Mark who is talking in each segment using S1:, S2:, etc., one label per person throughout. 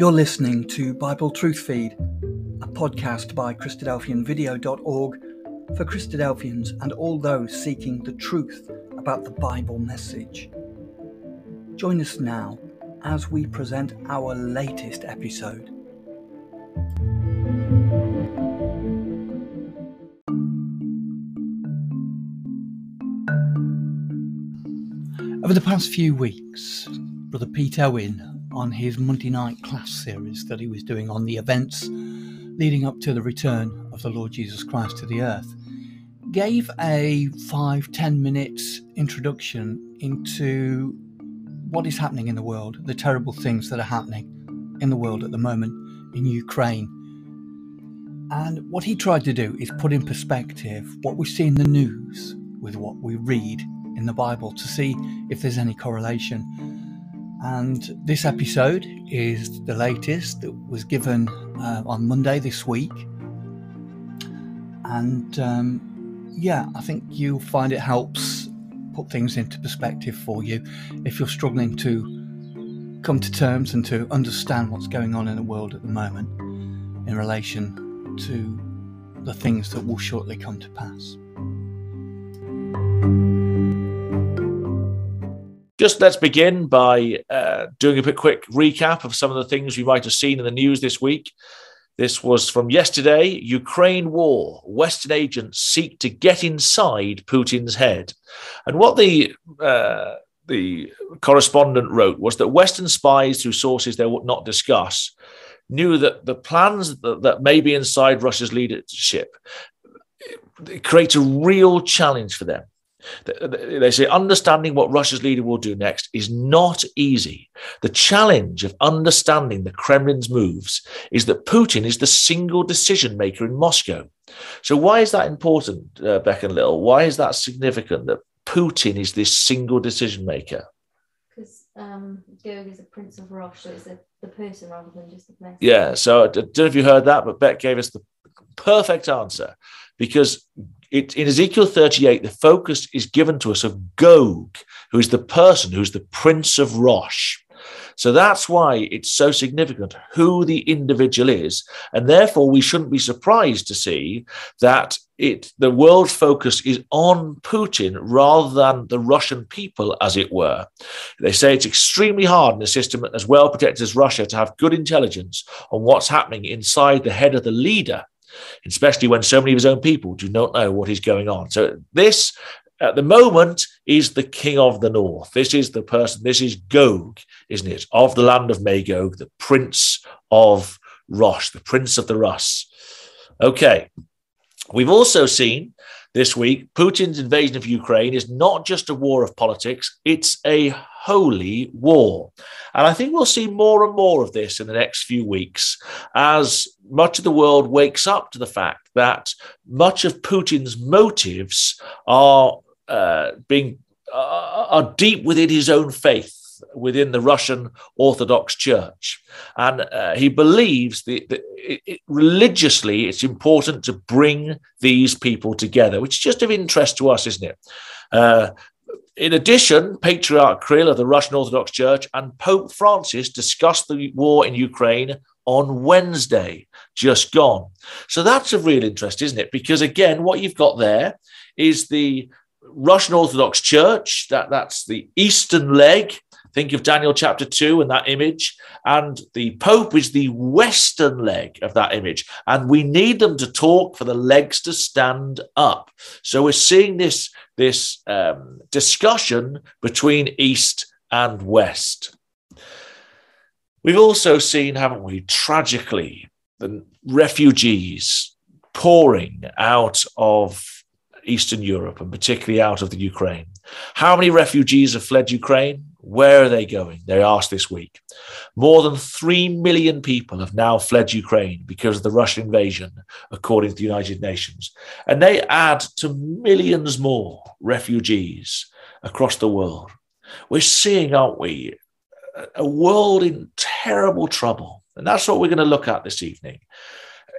S1: You're listening to Bible Truth Feed, a podcast by Christadelphianvideo.org for Christadelphians and all those seeking the truth about the Bible message. Join us now as we present our latest episode. Over the past few weeks, Brother Pete Owen on his Monday night class series that he was doing on the events leading up to the return of the Lord Jesus Christ to the earth, gave a five, ten minutes introduction into what is happening in the world, the terrible things that are happening in the world at the moment in Ukraine. And what he tried to do is put in perspective what we see in the news with what we read in the Bible to see if there's any correlation. And this episode is the latest that was given uh, on Monday this week. And um, yeah, I think you'll find it helps put things into perspective for you if you're struggling to come to terms and to understand what's going on in the world at the moment in relation to the things that will shortly come to pass.
S2: Just let's begin by uh, doing a quick recap of some of the things you might have seen in the news this week. This was from yesterday Ukraine war. Western agents seek to get inside Putin's head. And what the uh, the correspondent wrote was that Western spies, through sources they would not discuss, knew that the plans that, that may be inside Russia's leadership create a real challenge for them. They say understanding what Russia's leader will do next is not easy. The challenge of understanding the Kremlin's moves is that Putin is the single decision maker in Moscow. So, why is that important, uh, Beck and Little? Why is that significant that Putin is this single decision maker?
S3: Because um, Gog is a prince of Russia, it's a, the person rather than just the message.
S2: Yeah, so I don't know if you heard that, but Beck gave us the perfect answer because it, in Ezekiel 38, the focus is given to us of Gog, who is the person who's the prince of Rosh. So that's why it's so significant who the individual is. And therefore, we shouldn't be surprised to see that it, the world's focus is on Putin rather than the Russian people, as it were. They say it's extremely hard in a system as well protected as Russia to have good intelligence on what's happening inside the head of the leader especially when so many of his own people do not know what is going on. So this at the moment is the king of the north. This is the person, this is Gog, isn't it? Of the land of Magog, the prince of Rosh, the prince of the Rus. Okay. We've also seen this week Putin's invasion of Ukraine is not just a war of politics, it's a holy war. And I think we'll see more and more of this in the next few weeks as much of the world wakes up to the fact that much of Putin's motives are uh, being uh, are deep within his own faith within the Russian Orthodox Church. And uh, he believes that, that it, it, religiously it's important to bring these people together, which is just of interest to us, isn't it? Uh, in addition, Patriarch Kirill of the Russian Orthodox Church and Pope Francis discussed the war in Ukraine on Wednesday, just gone. So that's of real interest, isn't it? Because again, what you've got there is the Russian Orthodox Church, that, that's the eastern leg. Think of Daniel chapter 2 and that image. And the Pope is the western leg of that image. And we need them to talk for the legs to stand up. So we're seeing this this um, discussion between East and West. We've also seen, haven't we, tragically, the refugees pouring out of Eastern Europe and particularly out of the Ukraine. How many refugees have fled Ukraine? Where are they going? They asked this week. More than 3 million people have now fled Ukraine because of the Russian invasion, according to the United Nations. And they add to millions more refugees across the world. We're seeing, aren't we, a world in terrible trouble. And that's what we're going to look at this evening.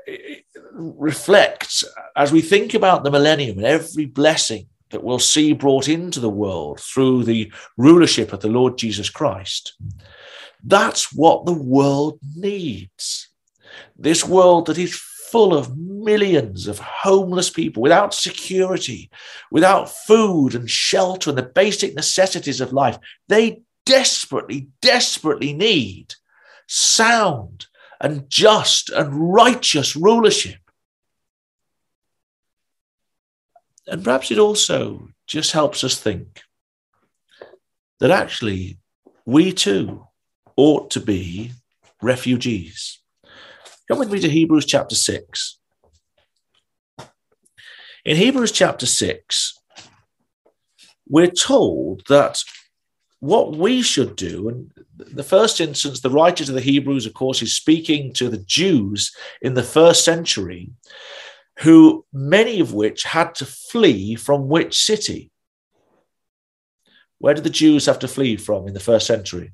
S2: It reflects as we think about the millennium and every blessing that we'll see brought into the world through the rulership of the Lord Jesus Christ. That's what the world needs. This world that is full of millions of homeless people without security, without food and shelter and the basic necessities of life. They desperately, desperately need sound and just and righteous rulership. And perhaps it also just helps us think that actually we too ought to be refugees. Come with me to Hebrews chapter 6. In Hebrews chapter 6, we're told that what we should do, and the first instance, the writer to the Hebrews, of course, is speaking to the Jews in the first century, who many of which had to flee from which city? Where did the Jews have to flee from in the first century?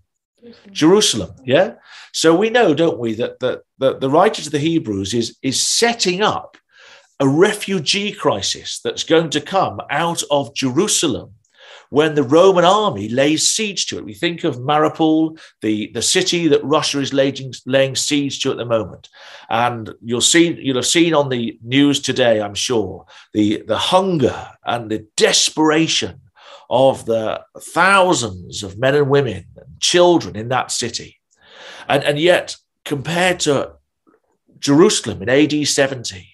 S2: Jerusalem. Yeah. So we know, don't we, that, that, that the writer to the Hebrews is, is setting up a refugee crisis that's going to come out of Jerusalem when the Roman army lays siege to it. We think of Mariupol, the, the city that Russia is laying, laying siege to at the moment. And you'll see, you'll have seen on the news today, I'm sure, the, the hunger and the desperation of the thousands of men and women and children in that city. And, and yet, compared to Jerusalem in AD 70,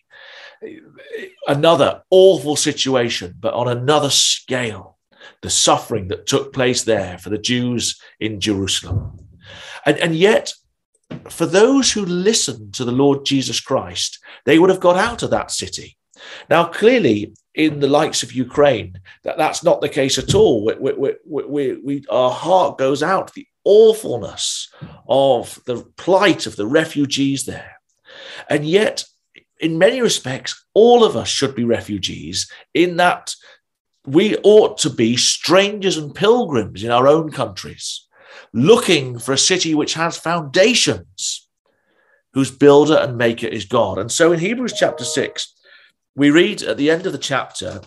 S2: another awful situation, but on another scale the suffering that took place there for the Jews in Jerusalem. And, and yet, for those who listened to the Lord Jesus Christ, they would have got out of that city. Now, clearly, in the likes of Ukraine, that, that's not the case at all. We, we, we, we, our heart goes out to the awfulness of the plight of the refugees there. And yet, in many respects, all of us should be refugees in that we ought to be strangers and pilgrims in our own countries, looking for a city which has foundations, whose builder and maker is God. And so in Hebrews chapter 6, we read at the end of the chapter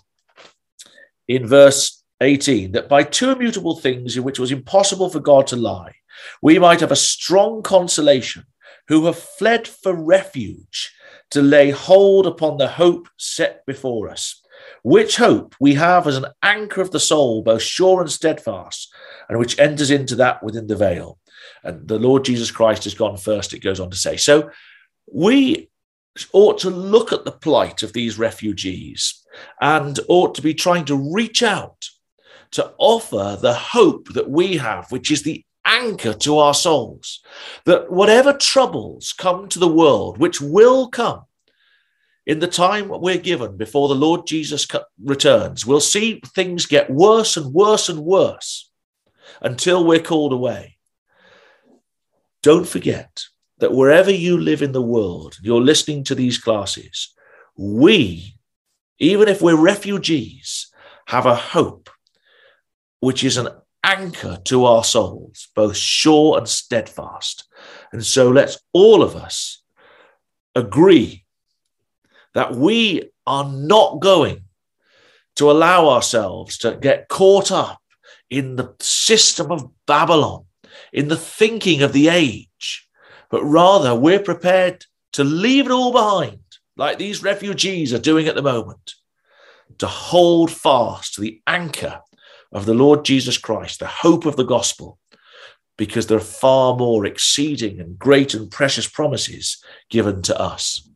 S2: in verse 18 that by two immutable things in which it was impossible for God to lie, we might have a strong consolation who have fled for refuge to lay hold upon the hope set before us which hope we have as an anchor of the soul, both sure and steadfast, and which enters into that within the veil. And the Lord Jesus Christ has gone first, it goes on to say. So we ought to look at the plight of these refugees and ought to be trying to reach out to offer the hope that we have, which is the anchor to our souls. That whatever troubles come to the world, which will come, in the time we're given before the Lord Jesus returns, we'll see things get worse and worse and worse until we're called away. Don't forget that wherever you live in the world, you're listening to these classes, we, even if we're refugees, have a hope which is an anchor to our souls, both sure and steadfast. And so let's all of us agree that we are not going to allow ourselves to get caught up in the system of Babylon, in the thinking of the age, but rather we're prepared to leave it all behind, like these refugees are doing at the moment, to hold fast to the anchor of the Lord Jesus Christ, the hope of the gospel, because there are far more exceeding and great and precious promises given to us.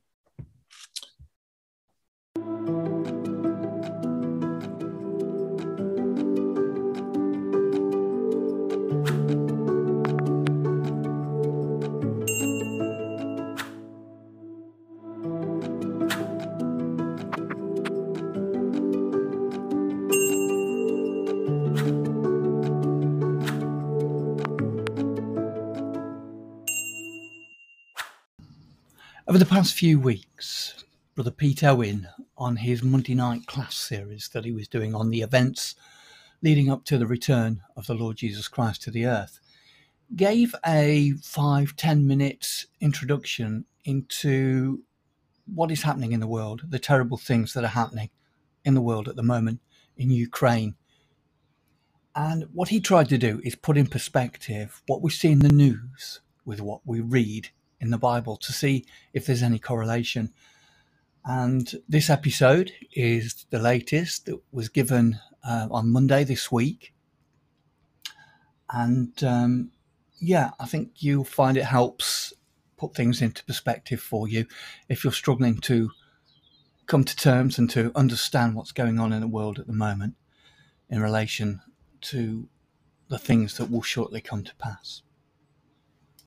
S1: Over the past few weeks, Brother Pete Owen, on his Monday night class series that he was doing on the events leading up to the return of the Lord Jesus Christ to the earth, gave a five, ten minutes introduction into what is happening in the world, the terrible things that are happening in the world at the moment in Ukraine. And what he tried to do is put in perspective what we see in the news with what we read in the Bible to see if there's any correlation. And this episode is the latest that was given uh, on Monday this week. And um, yeah, I think you'll find it helps put things into perspective for you if you're struggling to come to terms and to understand what's going on in the world at the moment in relation to the things that will shortly come to pass.